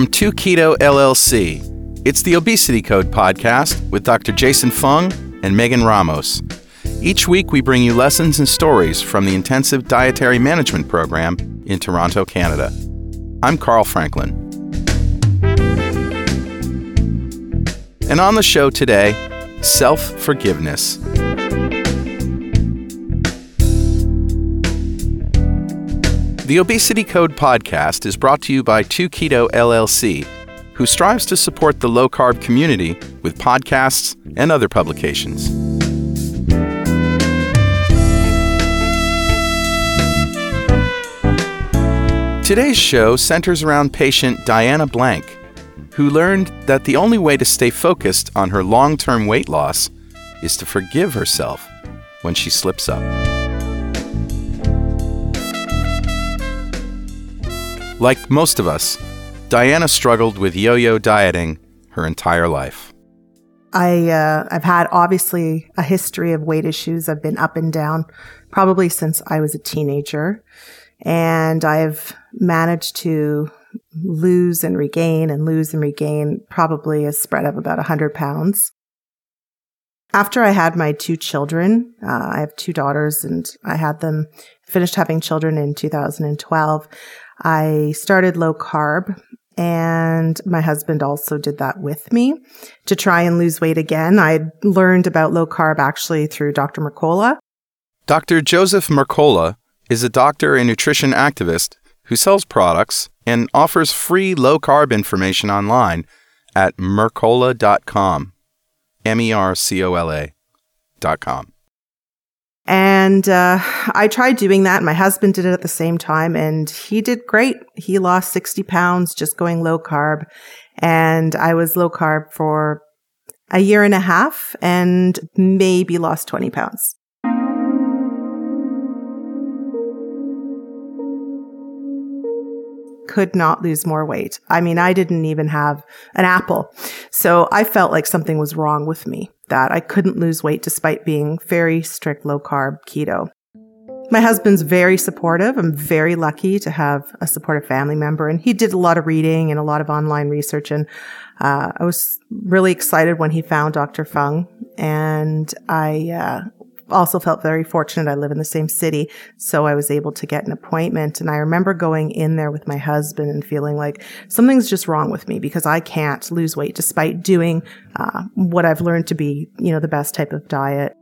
From 2 Keto LLC, it's the Obesity Code podcast with Dr. Jason Fung and Megan Ramos. Each week, we bring you lessons and stories from the Intensive Dietary Management Program in Toronto, Canada. I'm Carl Franklin. And on the show today, self forgiveness. The Obesity Code podcast is brought to you by 2 Keto LLC, who strives to support the low carb community with podcasts and other publications. Today's show centers around patient Diana Blank, who learned that the only way to stay focused on her long term weight loss is to forgive herself when she slips up. Like most of us, Diana struggled with yo yo dieting her entire life. I uh, I've had obviously a history of weight issues. I've been up and down probably since I was a teenager, and I've managed to lose and regain and lose and regain probably a spread of about 100 pounds. After I had my two children, uh, I have two daughters and I had them finished having children in 2012. I started low carb and my husband also did that with me to try and lose weight again. I learned about low carb actually through Dr. Mercola. Dr. Joseph Mercola is a doctor and nutrition activist who sells products and offers free low carb information online at mercola.com. M E R C O L A.com. And uh, I tried doing that. My husband did it at the same time, and he did great. He lost 60 pounds just going low carb. And I was low carb for a year and a half and maybe lost 20 pounds. Could not lose more weight. I mean, I didn't even have an apple. So I felt like something was wrong with me that I couldn't lose weight despite being very strict low carb keto. My husband's very supportive. I'm very lucky to have a supportive family member, and he did a lot of reading and a lot of online research. And uh, I was really excited when he found Dr. Fung, and I uh, also felt very fortunate. I live in the same city, so I was able to get an appointment. And I remember going in there with my husband and feeling like something's just wrong with me because I can't lose weight despite doing uh, what I've learned to be, you know, the best type of diet.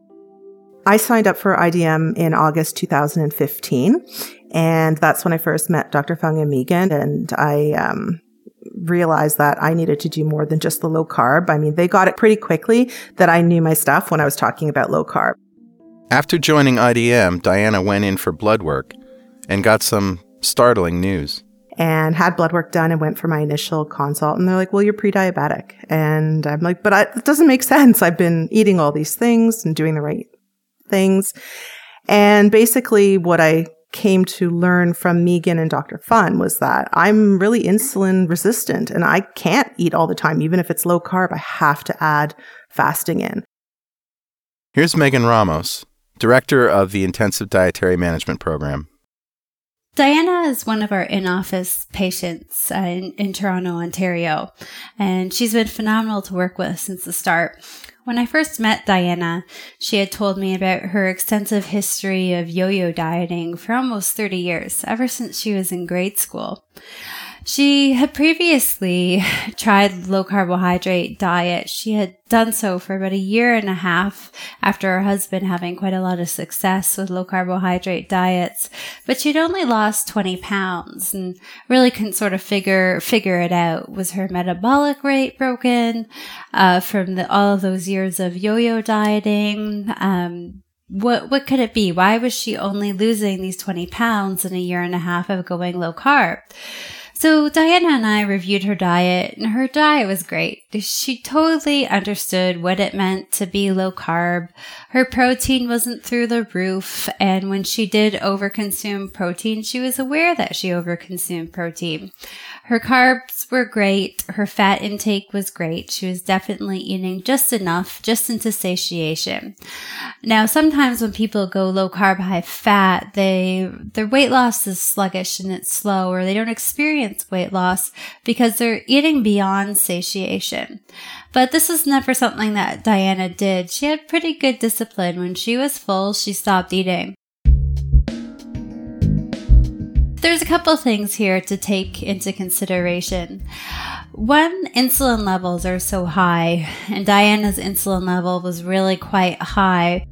I signed up for IDM in August 2015, and that's when I first met Dr. Fung and Megan, and I um, realized that I needed to do more than just the low carb. I mean, they got it pretty quickly that I knew my stuff when I was talking about low carb. After joining IDM, Diana went in for blood work and got some startling news. And had blood work done and went for my initial consult. And they're like, well, you're pre diabetic. And I'm like, but I, it doesn't make sense. I've been eating all these things and doing the right things. And basically, what I came to learn from Megan and Dr. Fung was that I'm really insulin resistant and I can't eat all the time. Even if it's low carb, I have to add fasting in. Here's Megan Ramos, Director of the Intensive Dietary Management Program. Diana is one of our in office patients uh, in, in Toronto, Ontario, and she's been phenomenal to work with since the start. When I first met Diana, she had told me about her extensive history of yo yo dieting for almost 30 years, ever since she was in grade school. She had previously tried low carbohydrate diet. She had done so for about a year and a half after her husband having quite a lot of success with low carbohydrate diets, but she'd only lost 20 pounds and really couldn't sort of figure, figure it out. Was her metabolic rate broken, uh, from the, all of those years of yo-yo dieting? Um, what what could it be? Why was she only losing these 20 pounds in a year and a half of going low carb? So Diana and I reviewed her diet and her diet was great. She totally understood what it meant to be low carb. Her protein wasn't through the roof. And when she did overconsume protein, she was aware that she overconsumed protein. Her carbs were great. Her fat intake was great. She was definitely eating just enough, just into satiation. Now, sometimes when people go low carb, high fat, they, their weight loss is sluggish and it's slow or they don't experience weight loss because they're eating beyond satiation. But this is never something that Diana did. She had pretty good discipline. When she was full, she stopped eating. There's a couple things here to take into consideration. When insulin levels are so high, and Diana's insulin level was really quite high,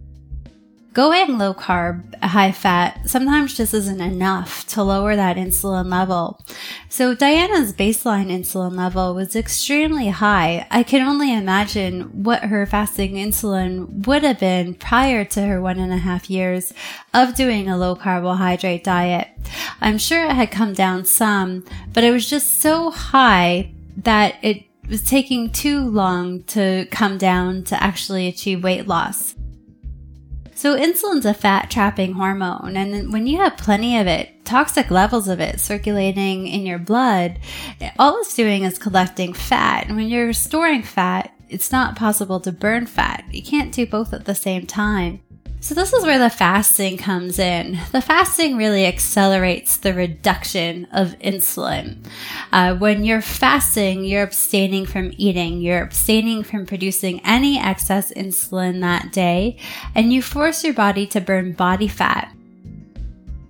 going low carb, high fat sometimes just isn't enough to lower that insulin level. So Diana's baseline insulin level was extremely high. I can only imagine what her fasting insulin would have been prior to her one and a half years of doing a low carbohydrate diet. I'm sure it had come down some, but it was just so high that it was taking too long to come down to actually achieve weight loss. So insulin's a fat trapping hormone, and when you have plenty of it, toxic levels of it circulating in your blood, all it's doing is collecting fat. And when you're storing fat, it's not possible to burn fat. You can't do both at the same time. So, this is where the fasting comes in. The fasting really accelerates the reduction of insulin. Uh, when you're fasting, you're abstaining from eating, you're abstaining from producing any excess insulin that day, and you force your body to burn body fat.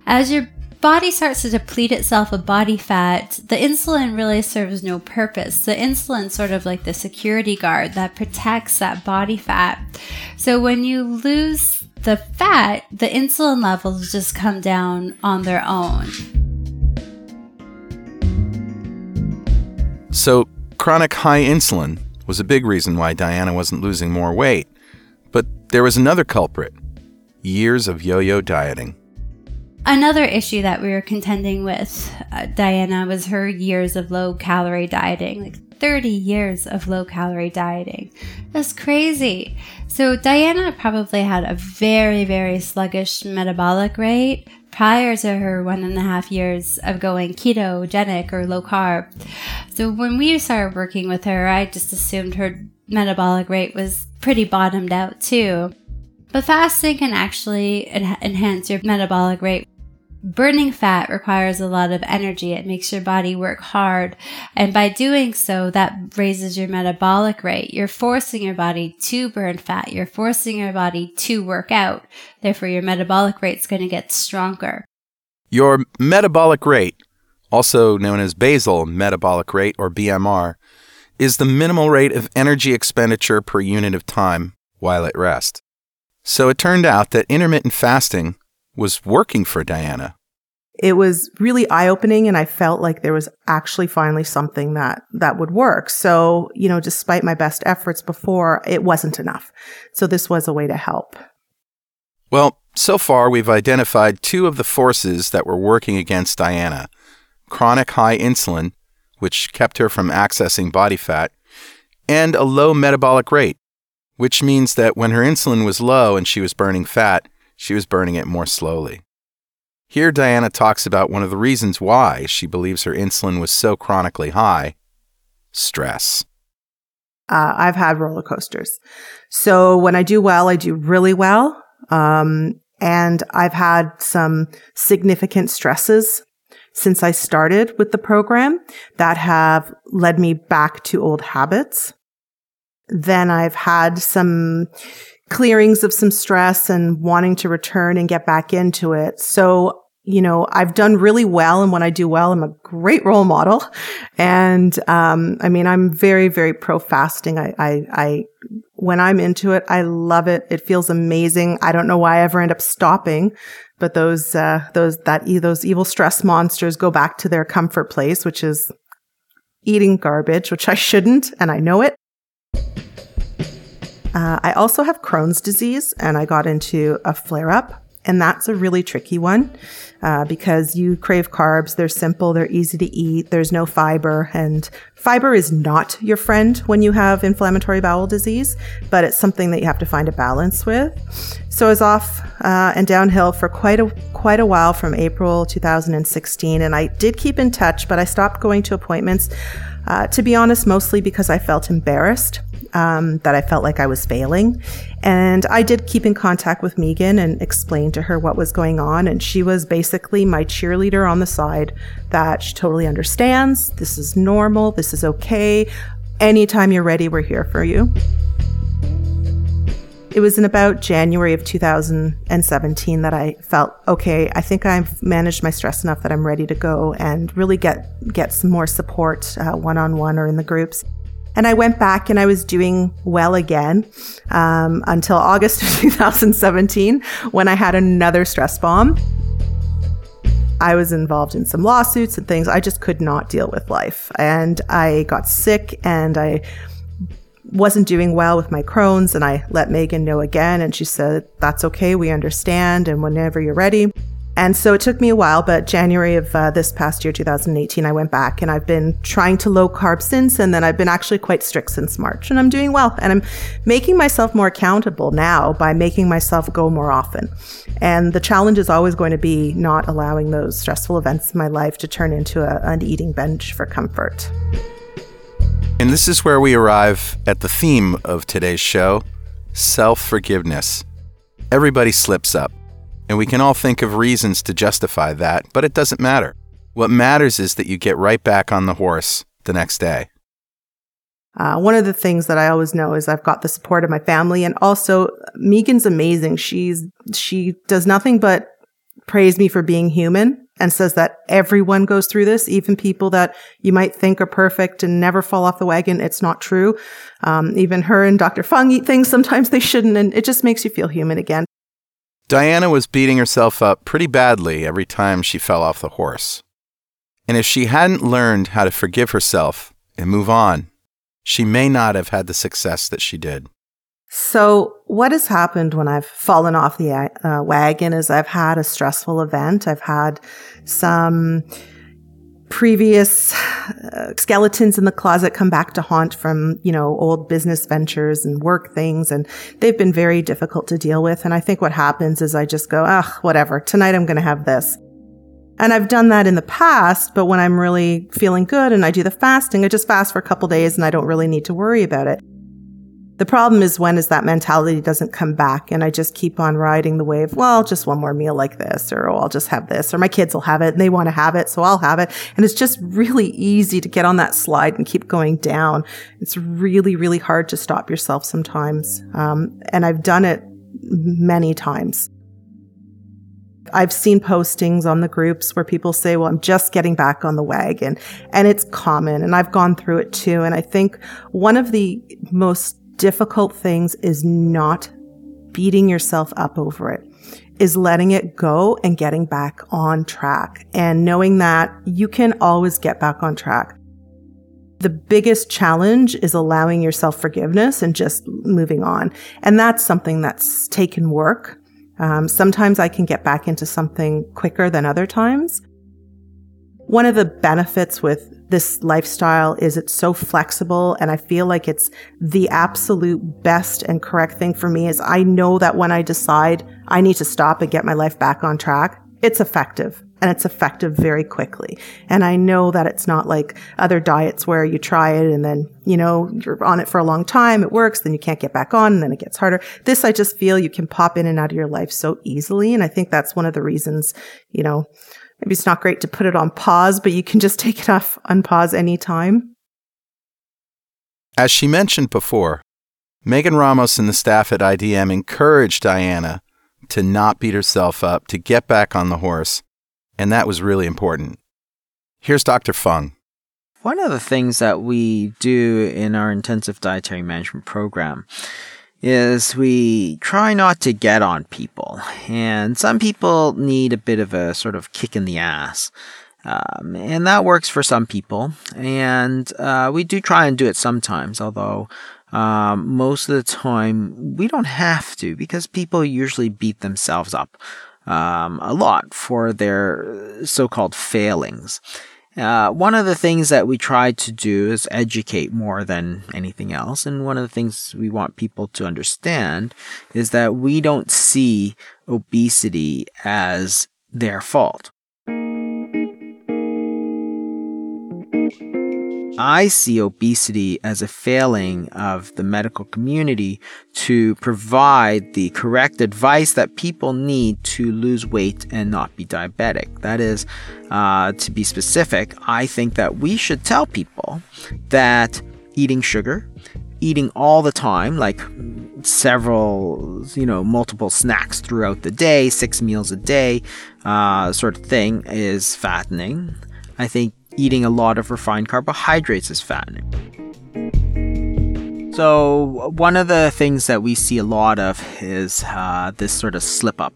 As your body starts to deplete itself of body fat, the insulin really serves no purpose. The insulin sort of like the security guard that protects that body fat. So when you lose the fat, the insulin levels just come down on their own. So, chronic high insulin was a big reason why Diana wasn't losing more weight. But there was another culprit years of yo yo dieting. Another issue that we were contending with uh, Diana was her years of low calorie dieting. Like 30 years of low calorie dieting. That's crazy. So Diana probably had a very, very sluggish metabolic rate prior to her one and a half years of going ketogenic or low carb. So when we started working with her, I just assumed her metabolic rate was pretty bottomed out too. But fasting can actually enhance your metabolic rate Burning fat requires a lot of energy. It makes your body work hard. And by doing so, that raises your metabolic rate. You're forcing your body to burn fat. You're forcing your body to work out. Therefore, your metabolic rate is going to get stronger. Your metabolic rate, also known as basal metabolic rate or BMR, is the minimal rate of energy expenditure per unit of time while at rest. So it turned out that intermittent fasting was working for Diana. It was really eye opening and I felt like there was actually finally something that, that would work. So, you know, despite my best efforts before, it wasn't enough. So this was a way to help. Well, so far we've identified two of the forces that were working against Diana chronic high insulin, which kept her from accessing body fat, and a low metabolic rate, which means that when her insulin was low and she was burning fat, she was burning it more slowly. Here, Diana talks about one of the reasons why she believes her insulin was so chronically high stress. Uh, I've had roller coasters. So when I do well, I do really well. Um, and I've had some significant stresses since I started with the program that have led me back to old habits. Then I've had some clearings of some stress and wanting to return and get back into it. So, you know, I've done really well. And when I do well, I'm a great role model. And, um, I mean, I'm very, very pro fasting. I, I, I, when I'm into it, I love it. It feels amazing. I don't know why I ever end up stopping, but those, uh, those, that, those evil stress monsters go back to their comfort place, which is eating garbage, which I shouldn't. And I know it. Uh, I also have Crohn's disease and I got into a flare up. And that's a really tricky one uh, because you crave carbs. They're simple, they're easy to eat, there's no fiber. And fiber is not your friend when you have inflammatory bowel disease, but it's something that you have to find a balance with. So I was off uh, and downhill for quite a quite a while from April 2016, and I did keep in touch, but I stopped going to appointments. Uh, to be honest, mostly because I felt embarrassed um, that I felt like I was failing. And I did keep in contact with Megan and explain to her what was going on. And she was basically basically my cheerleader on the side that she totally understands. This is normal. This is okay. Anytime you're ready, we're here for you. It was in about January of 2017 that I felt okay. I think I've managed my stress enough that I'm ready to go and really get get some more support one on one or in the groups. And I went back and I was doing well again um, until August of 2017 when I had another stress bomb. I was involved in some lawsuits and things. I just could not deal with life. And I got sick and I wasn't doing well with my Crohn's. And I let Megan know again. And she said, That's okay. We understand. And whenever you're ready. And so it took me a while, but January of uh, this past year, 2018, I went back and I've been trying to low carb since. And then I've been actually quite strict since March and I'm doing well. And I'm making myself more accountable now by making myself go more often. And the challenge is always going to be not allowing those stressful events in my life to turn into a, an eating bench for comfort. And this is where we arrive at the theme of today's show self forgiveness. Everybody slips up. And we can all think of reasons to justify that, but it doesn't matter. What matters is that you get right back on the horse the next day. Uh, one of the things that I always know is I've got the support of my family, and also Megan's amazing. She's she does nothing but praise me for being human and says that everyone goes through this, even people that you might think are perfect and never fall off the wagon. It's not true. Um, even her and Dr. Fung eat things sometimes they shouldn't, and it just makes you feel human again. Diana was beating herself up pretty badly every time she fell off the horse. And if she hadn't learned how to forgive herself and move on, she may not have had the success that she did. So, what has happened when I've fallen off the uh, wagon is I've had a stressful event. I've had some previous uh, skeletons in the closet come back to haunt from, you know, old business ventures and work things. And they've been very difficult to deal with. And I think what happens is I just go, ah, whatever. Tonight I'm going to have this. And I've done that in the past, but when I'm really feeling good and I do the fasting, I just fast for a couple days and I don't really need to worry about it. The problem is when is that mentality doesn't come back and I just keep on riding the wave. Well, just one more meal like this, or oh, I'll just have this, or my kids will have it and they want to have it, so I'll have it. And it's just really easy to get on that slide and keep going down. It's really, really hard to stop yourself sometimes. Um, and I've done it many times. I've seen postings on the groups where people say, well, I'm just getting back on the wagon. And it's common. And I've gone through it too. And I think one of the most difficult things is not beating yourself up over it, is letting it go and getting back on track and knowing that you can always get back on track. The biggest challenge is allowing yourself forgiveness and just moving on. And that's something that's taken work. Um, sometimes I can get back into something quicker than other times. One of the benefits with this lifestyle is it's so flexible and I feel like it's the absolute best and correct thing for me is I know that when I decide I need to stop and get my life back on track, it's effective and it's effective very quickly. And I know that it's not like other diets where you try it and then, you know, you're on it for a long time. It works. Then you can't get back on and then it gets harder. This, I just feel you can pop in and out of your life so easily. And I think that's one of the reasons, you know, Maybe it's not great to put it on pause, but you can just take it off unpause anytime. As she mentioned before, Megan Ramos and the staff at IDM encouraged Diana to not beat herself up, to get back on the horse, and that was really important. Here's Dr. Fung. One of the things that we do in our intensive dietary management program is we try not to get on people. And some people need a bit of a sort of kick in the ass. Um, and that works for some people. And uh, we do try and do it sometimes, although um, most of the time we don't have to because people usually beat themselves up um, a lot for their so called failings. Uh, one of the things that we try to do is educate more than anything else. And one of the things we want people to understand is that we don't see obesity as their fault. I see obesity as a failing of the medical community to provide the correct advice that people need to lose weight and not be diabetic. That is, uh, to be specific, I think that we should tell people that eating sugar, eating all the time, like several, you know, multiple snacks throughout the day, six meals a day, uh, sort of thing, is fattening. I think eating a lot of refined carbohydrates is fattening. So, one of the things that we see a lot of is uh, this sort of slip up.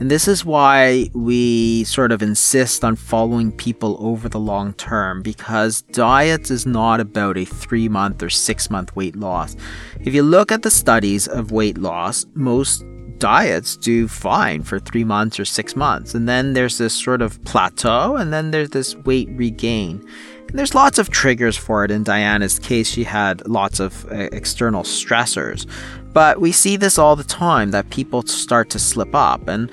And this is why we sort of insist on following people over the long term because diets is not about a three month or six month weight loss. If you look at the studies of weight loss, most diets do fine for three months or six months. And then there's this sort of plateau, and then there's this weight regain. And there's lots of triggers for it. In Diana's case, she had lots of uh, external stressors. But we see this all the time that people start to slip up, and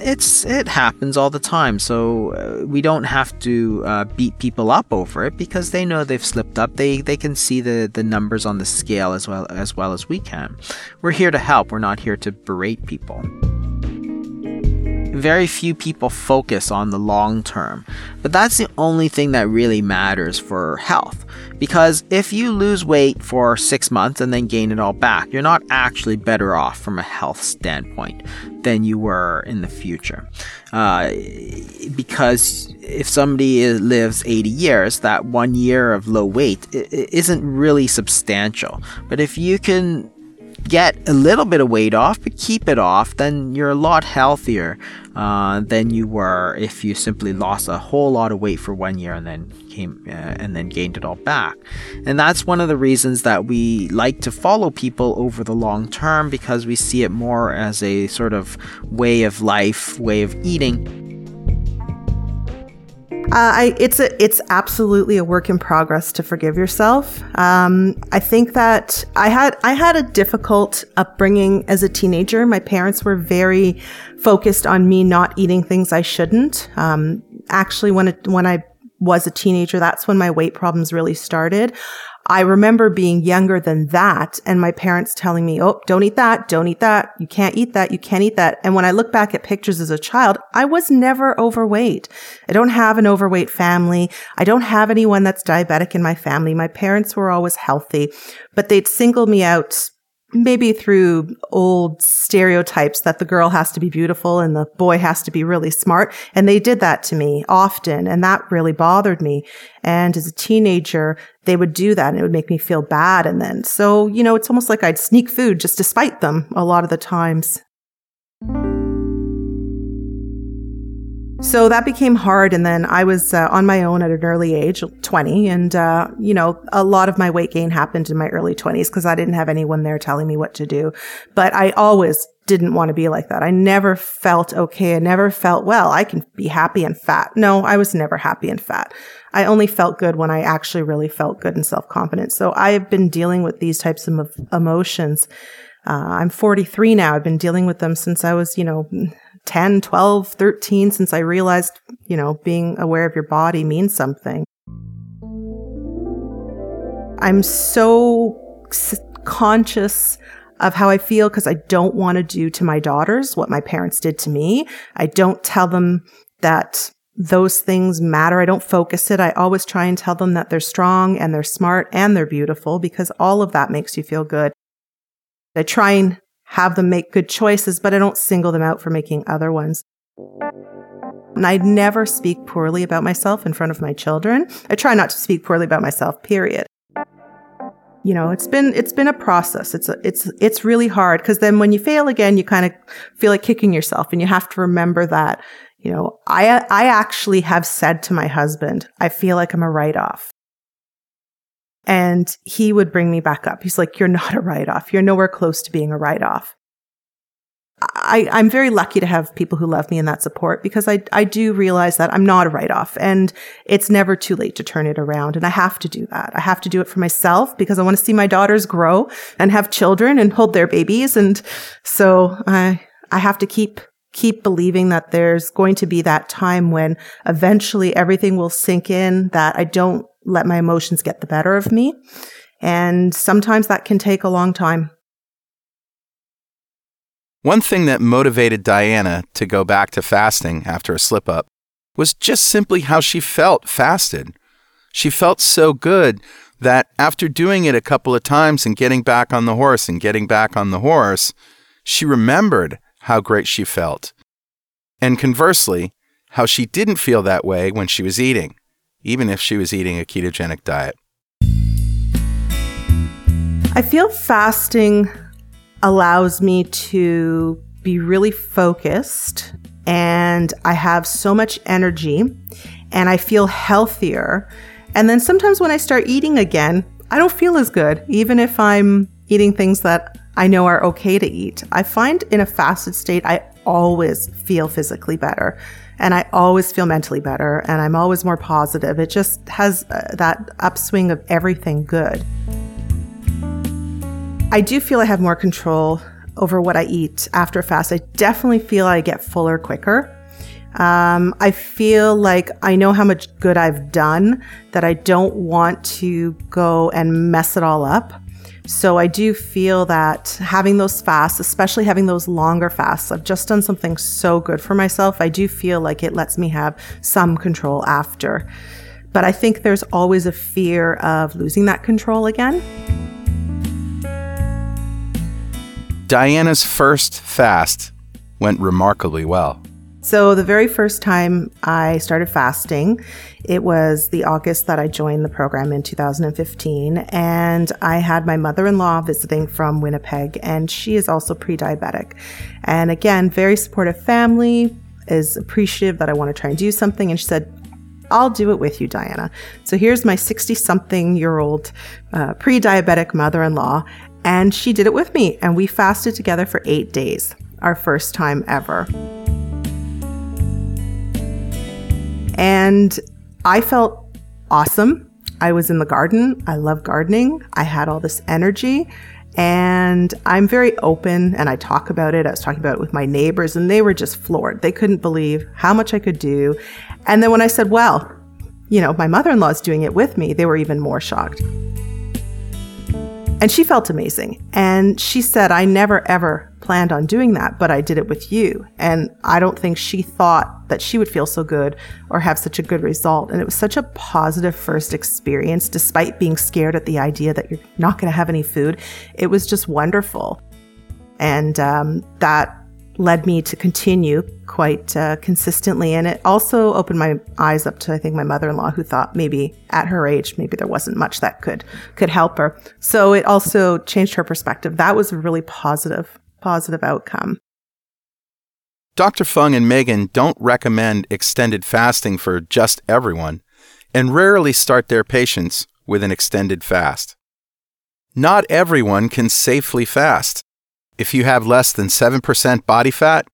it's it happens all the time. So uh, we don't have to uh, beat people up over it because they know they've slipped up. They they can see the the numbers on the scale as well as well as we can. We're here to help. We're not here to berate people very few people focus on the long term, but that's the only thing that really matters for health. Because if you lose weight for six months and then gain it all back, you're not actually better off from a health standpoint than you were in the future. Uh, because if somebody lives 80 years, that one year of low weight isn't really substantial. But if you can get a little bit of weight off, but keep it off, then you're a lot healthier uh, than you were if you simply lost a whole lot of weight for one year and then came uh, and then gained it all back. And that's one of the reasons that we like to follow people over the long term because we see it more as a sort of way of life, way of eating uh, I, it's a, it's absolutely a work in progress to forgive yourself. Um, I think that I had, I had a difficult upbringing as a teenager. My parents were very focused on me not eating things I shouldn't. Um, actually, when it, when I was a teenager, that's when my weight problems really started. I remember being younger than that and my parents telling me, Oh, don't eat that. Don't eat that. You can't eat that. You can't eat that. And when I look back at pictures as a child, I was never overweight. I don't have an overweight family. I don't have anyone that's diabetic in my family. My parents were always healthy, but they'd single me out maybe through old stereotypes that the girl has to be beautiful and the boy has to be really smart. And they did that to me often. And that really bothered me. And as a teenager, they would do that and it would make me feel bad. And then, so, you know, it's almost like I'd sneak food just to spite them a lot of the times. So that became hard. And then I was uh, on my own at an early age, 20. And, uh, you know, a lot of my weight gain happened in my early 20s because I didn't have anyone there telling me what to do. But I always didn't want to be like that. I never felt okay. I never felt, well, I can be happy and fat. No, I was never happy and fat. I only felt good when I actually really felt good and self confident. So I have been dealing with these types of emotions. Uh, I'm 43 now. I've been dealing with them since I was, you know, 10, 12, 13 since I realized, you know, being aware of your body means something. I'm so conscious of how I feel because I don't want to do to my daughters what my parents did to me. I don't tell them that those things matter. I don't focus it. I always try and tell them that they're strong and they're smart and they're beautiful because all of that makes you feel good. I try and have them make good choices, but I don't single them out for making other ones. And I never speak poorly about myself in front of my children. I try not to speak poorly about myself, period. You know, it's been it's been a process. It's a, it's it's really hard because then when you fail again, you kind of feel like kicking yourself and you have to remember that, you know, I I actually have said to my husband, I feel like I'm a write off. And he would bring me back up. He's like, You're not a write off. You're nowhere close to being a write off. I, I'm very lucky to have people who love me and that support because I, I do realize that I'm not a write off and it's never too late to turn it around. And I have to do that. I have to do it for myself because I want to see my daughters grow and have children and hold their babies. And so I, I have to keep, keep believing that there's going to be that time when eventually everything will sink in that I don't let my emotions get the better of me. And sometimes that can take a long time. One thing that motivated Diana to go back to fasting after a slip up was just simply how she felt fasted. She felt so good that after doing it a couple of times and getting back on the horse and getting back on the horse, she remembered how great she felt. And conversely, how she didn't feel that way when she was eating, even if she was eating a ketogenic diet. I feel fasting allows me to be really focused and I have so much energy and I feel healthier. And then sometimes when I start eating again, I don't feel as good, even if I'm eating things that I know are okay to eat. I find in a fasted state, I always feel physically better and I always feel mentally better and I'm always more positive. It just has uh, that upswing of everything good. I do feel I have more control over what I eat after a fast. I definitely feel I get fuller quicker. Um, I feel like I know how much good I've done, that I don't want to go and mess it all up. So I do feel that having those fasts, especially having those longer fasts, I've just done something so good for myself. I do feel like it lets me have some control after. But I think there's always a fear of losing that control again. Diana's first fast went remarkably well. So, the very first time I started fasting, it was the August that I joined the program in 2015. And I had my mother in law visiting from Winnipeg, and she is also pre diabetic. And again, very supportive family, is appreciative that I want to try and do something. And she said, I'll do it with you, Diana. So here's my 60 something year old uh, pre diabetic mother in law. And she did it with me. And we fasted together for eight days, our first time ever. And I felt awesome. I was in the garden. I love gardening. I had all this energy. And I'm very open and I talk about it. I was talking about it with my neighbors and they were just floored. They couldn't believe how much I could do. And then when I said, well, you know, my mother in law is doing it with me, they were even more shocked. And she felt amazing. And she said, I never ever planned on doing that, but I did it with you. And I don't think she thought that she would feel so good or have such a good result. And it was such a positive first experience, despite being scared at the idea that you're not going to have any food. It was just wonderful. And um, that led me to continue quite uh, consistently. And it also opened my eyes up to, I think, my mother-in-law who thought maybe at her age, maybe there wasn't much that could, could help her. So it also changed her perspective. That was really positive, positive outcome. Dr. Fung and Megan don't recommend extended fasting for just everyone and rarely start their patients with an extended fast. Not everyone can safely fast. If you have less than 7% body fat,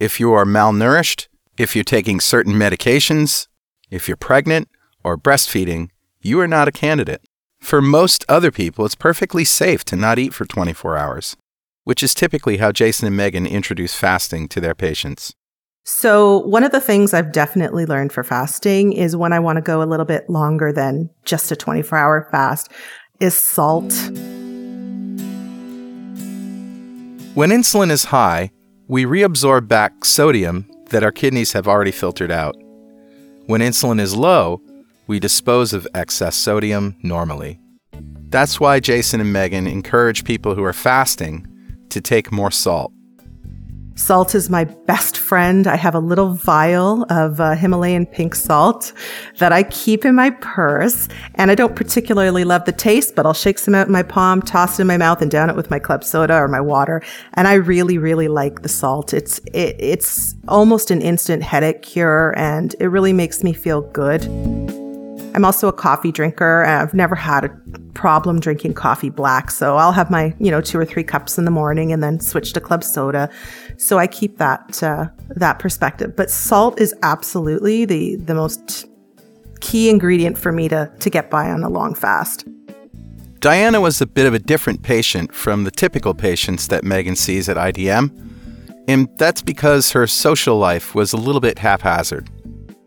if you are malnourished, if you're taking certain medications, if you're pregnant or breastfeeding, you are not a candidate. For most other people, it's perfectly safe to not eat for 24 hours, which is typically how Jason and Megan introduce fasting to their patients. So, one of the things I've definitely learned for fasting is when I want to go a little bit longer than just a 24 hour fast, is salt. When insulin is high, we reabsorb back sodium that our kidneys have already filtered out. When insulin is low, we dispose of excess sodium normally. That's why Jason and Megan encourage people who are fasting to take more salt. Salt is my best friend. I have a little vial of uh, Himalayan pink salt that I keep in my purse. And I don't particularly love the taste, but I'll shake some out in my palm, toss it in my mouth and down it with my club soda or my water. And I really, really like the salt. It's, it, it's almost an instant headache cure and it really makes me feel good. I'm also a coffee drinker. I've never had a problem drinking coffee black. So I'll have my, you know, two or three cups in the morning and then switch to club soda. So I keep that, uh, that perspective. But salt is absolutely the, the most key ingredient for me to, to get by on a long fast. Diana was a bit of a different patient from the typical patients that Megan sees at IDM. And that's because her social life was a little bit haphazard.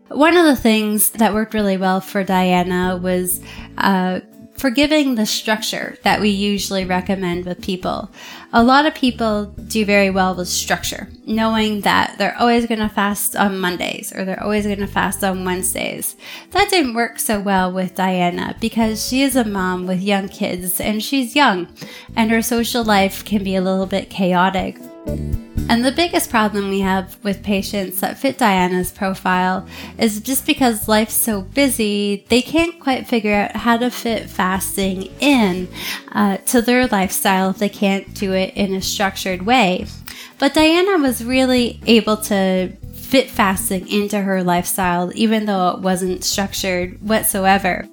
One of the things that worked really well for Diana was uh, forgiving the structure that we usually recommend with people. A lot of people do very well with structure, knowing that they're always going to fast on Mondays or they're always going to fast on Wednesdays. That didn't work so well with Diana because she is a mom with young kids and she's young, and her social life can be a little bit chaotic. And the biggest problem we have with patients that fit Diana's profile is just because life's so busy, they can't quite figure out how to fit fasting in uh, to their lifestyle if they can't do it in a structured way. But Diana was really able to fit fasting into her lifestyle, even though it wasn't structured whatsoever.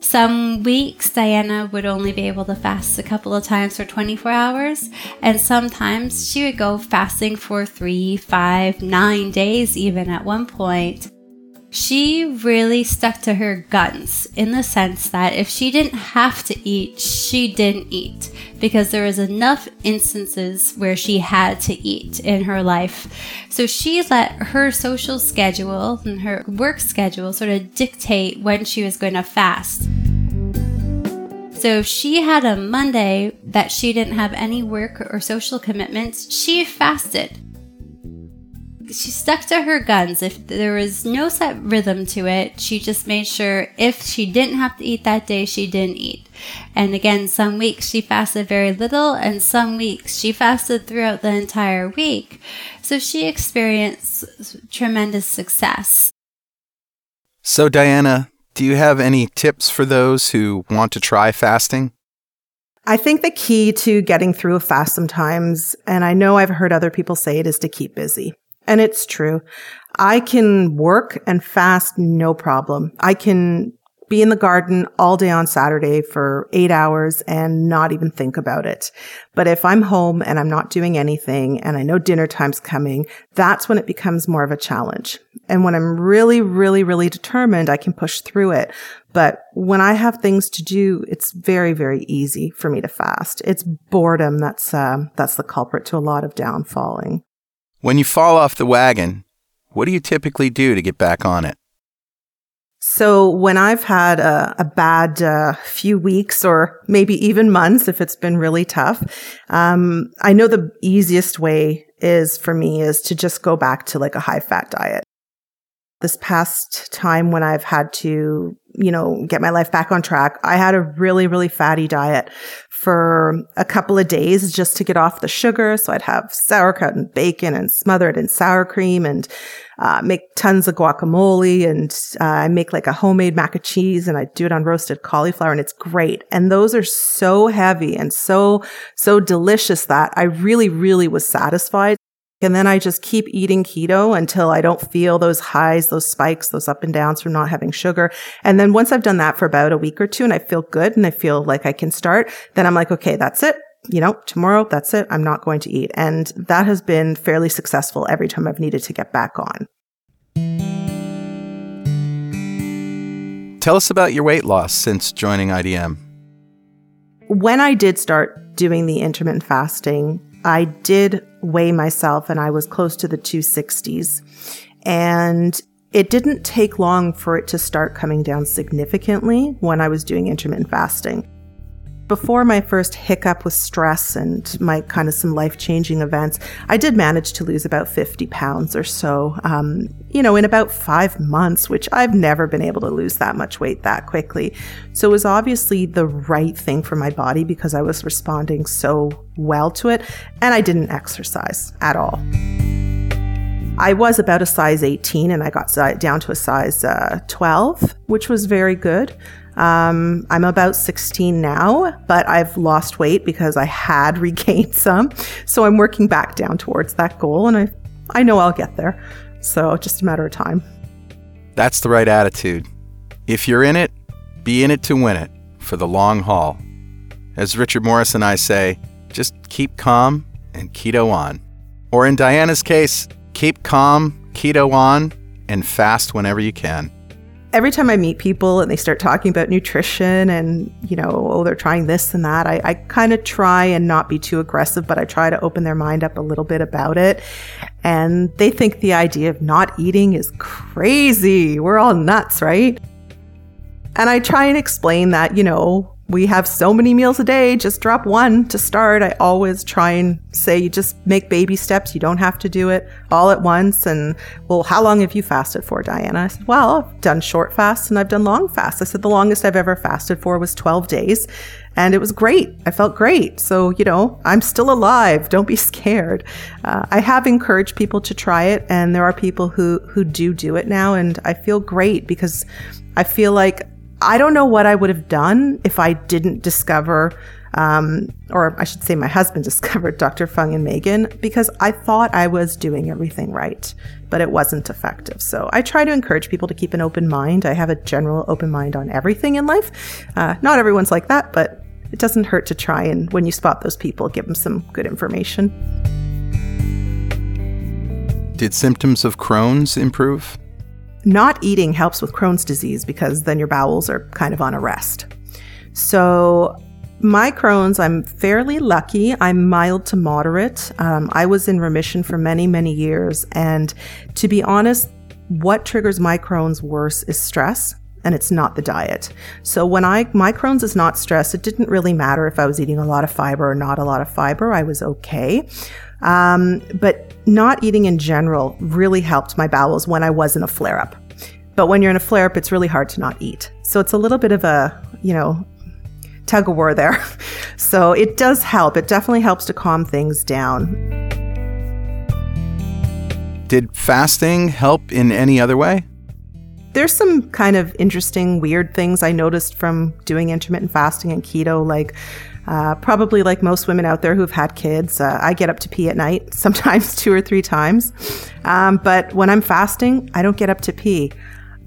Some weeks, Diana would only be able to fast a couple of times for 24 hours, and sometimes she would go fasting for three, five, nine days, even at one point she really stuck to her guns in the sense that if she didn't have to eat, she didn't eat because there was enough instances where she had to eat in her life. So she let her social schedule and her work schedule sort of dictate when she was going to fast. So if she had a Monday that she didn't have any work or social commitments, she fasted she stuck to her guns. If there was no set rhythm to it, she just made sure if she didn't have to eat that day, she didn't eat. And again, some weeks she fasted very little, and some weeks she fasted throughout the entire week. So she experienced tremendous success. So, Diana, do you have any tips for those who want to try fasting? I think the key to getting through a fast sometimes, and I know I've heard other people say it, is to keep busy. And it's true. I can work and fast no problem. I can be in the garden all day on Saturday for eight hours and not even think about it. But if I'm home and I'm not doing anything and I know dinner time's coming, that's when it becomes more of a challenge. And when I'm really, really, really determined, I can push through it. But when I have things to do, it's very, very easy for me to fast. It's boredom that's, uh, that's the culprit to a lot of downfalling. When you fall off the wagon, what do you typically do to get back on it? So when I've had a, a bad uh, few weeks or maybe even months, if it's been really tough, um, I know the easiest way is for me is to just go back to like a high fat diet. This past time when I've had to, you know, get my life back on track, I had a really, really fatty diet for a couple of days just to get off the sugar. So I'd have sauerkraut and bacon and smother it in sour cream and uh, make tons of guacamole. And uh, I make like a homemade mac and cheese and I do it on roasted cauliflower and it's great. And those are so heavy and so, so delicious that I really, really was satisfied. And then I just keep eating keto until I don't feel those highs, those spikes, those up and downs from not having sugar. And then once I've done that for about a week or two and I feel good and I feel like I can start, then I'm like, okay, that's it. You know, tomorrow, that's it. I'm not going to eat. And that has been fairly successful every time I've needed to get back on. Tell us about your weight loss since joining IDM. When I did start doing the intermittent fasting, I did weigh myself and I was close to the 260s. And it didn't take long for it to start coming down significantly when I was doing intermittent fasting before my first hiccup with stress and my kind of some life changing events, I did manage to lose about 50 pounds or so, um, you know, in about five months, which I've never been able to lose that much weight that quickly. So it was obviously the right thing for my body because I was responding so well to it. And I didn't exercise at all. I was about a size 18 and I got down to a size uh, 12, which was very good. Um, I'm about 16 now, but I've lost weight because I had regained some. So I'm working back down towards that goal and I, I know I'll get there. So just a matter of time. That's the right attitude. If you're in it, be in it to win it for the long haul. As Richard Morris and I say, just keep calm and keto on. Or in Diana's case, keep calm, keto on, and fast whenever you can. Every time I meet people and they start talking about nutrition and, you know, oh, they're trying this and that, I, I kind of try and not be too aggressive, but I try to open their mind up a little bit about it. And they think the idea of not eating is crazy. We're all nuts, right? And I try and explain that, you know, we have so many meals a day, just drop one to start. I always try and say, you just make baby steps. You don't have to do it all at once. And, well, how long have you fasted for, Diana? I said, well, I've done short fasts and I've done long fasts. I said, the longest I've ever fasted for was 12 days. And it was great. I felt great. So, you know, I'm still alive. Don't be scared. Uh, I have encouraged people to try it. And there are people who, who do do it now. And I feel great because I feel like I don't know what I would have done if I didn't discover, um, or I should say, my husband discovered Dr. Fung and Megan because I thought I was doing everything right, but it wasn't effective. So I try to encourage people to keep an open mind. I have a general open mind on everything in life. Uh, not everyone's like that, but it doesn't hurt to try and when you spot those people, give them some good information. Did symptoms of Crohn's improve? Not eating helps with Crohn's disease because then your bowels are kind of on a rest. So, my Crohn's, I'm fairly lucky. I'm mild to moderate. Um, I was in remission for many, many years. And to be honest, what triggers my Crohn's worse is stress and it's not the diet. So when I my Crohn's is not stress, it didn't really matter if I was eating a lot of fiber or not a lot of fiber. I was okay. Um, but not eating in general really helped my bowels when I was in a flare up. But when you're in a flare up, it's really hard to not eat. So it's a little bit of a, you know, tug of war there. so it does help. It definitely helps to calm things down. Did fasting help in any other way? There's some kind of interesting, weird things I noticed from doing intermittent fasting and keto, like uh, probably like most women out there who've had kids, uh, I get up to pee at night, sometimes two or three times. Um, but when I'm fasting, I don't get up to pee.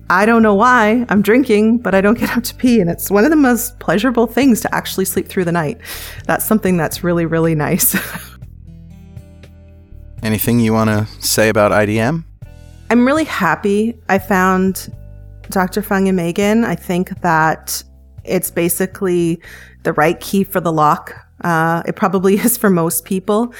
I don't know why. I'm drinking, but I don't get up to pee. And it's one of the most pleasurable things to actually sleep through the night. That's something that's really, really nice. Anything you want to say about IDM? I'm really happy I found Dr. Fung and Megan. I think that it's basically the right key for the lock. Uh, it probably is for most people.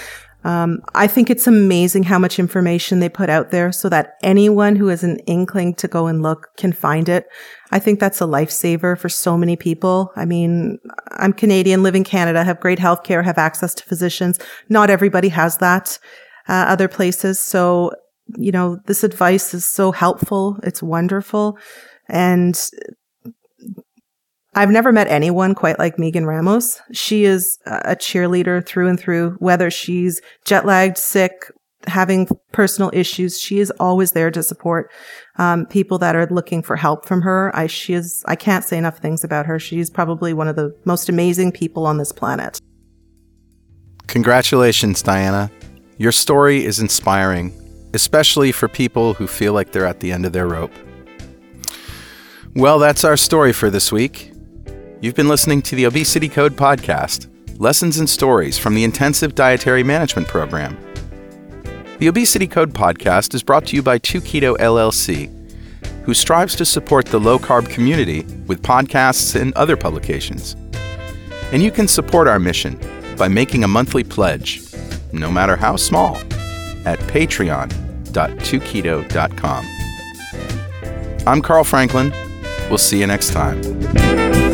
Um, I think it's amazing how much information they put out there so that anyone who has an inkling to go and look can find it. I think that's a lifesaver for so many people. I mean, I'm Canadian, live in Canada, have great healthcare, have access to physicians. Not everybody has that, uh, other places. So, you know, this advice is so helpful. It's wonderful. And I've never met anyone quite like Megan Ramos. She is a cheerleader through and through, whether she's jet lagged, sick, having personal issues. She is always there to support um, people that are looking for help from her. I she is I can't say enough things about her. She's probably one of the most amazing people on this planet. Congratulations, Diana. Your story is inspiring, especially for people who feel like they're at the end of their rope. Well, that's our story for this week. You've been listening to the Obesity Code podcast lessons and stories from the Intensive Dietary Management Program. The Obesity Code podcast is brought to you by 2Keto LLC, who strives to support the low carb community with podcasts and other publications. And you can support our mission by making a monthly pledge, no matter how small, at patreon.2keto.com. I'm Carl Franklin. We'll see you next time.